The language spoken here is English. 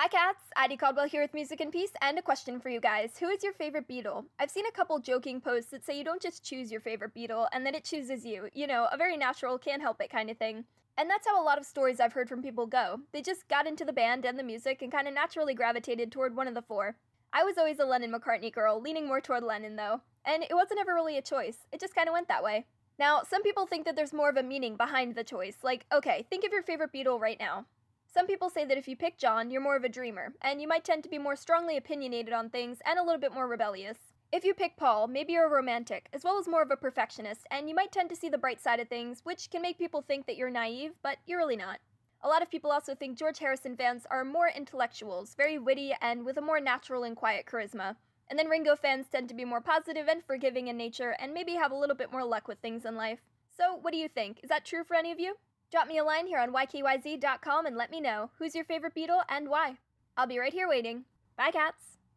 Hi cats, Addie Caldwell here with Music and Peace, and a question for you guys. Who is your favorite Beatle? I've seen a couple joking posts that say you don't just choose your favorite Beatle and that it chooses you. You know, a very natural, can't help it kind of thing. And that's how a lot of stories I've heard from people go. They just got into the band and the music and kind of naturally gravitated toward one of the four. I was always a Lennon McCartney girl, leaning more toward Lennon though. And it wasn't ever really a choice, it just kind of went that way. Now, some people think that there's more of a meaning behind the choice. Like, okay, think of your favorite Beatle right now. Some people say that if you pick John, you're more of a dreamer, and you might tend to be more strongly opinionated on things and a little bit more rebellious. If you pick Paul, maybe you're a romantic, as well as more of a perfectionist, and you might tend to see the bright side of things, which can make people think that you're naive, but you're really not. A lot of people also think George Harrison fans are more intellectuals, very witty, and with a more natural and quiet charisma. And then Ringo fans tend to be more positive and forgiving in nature, and maybe have a little bit more luck with things in life. So, what do you think? Is that true for any of you? Drop me a line here on ykyz.com and let me know who's your favorite Beatle and why. I'll be right here waiting. Bye, cats!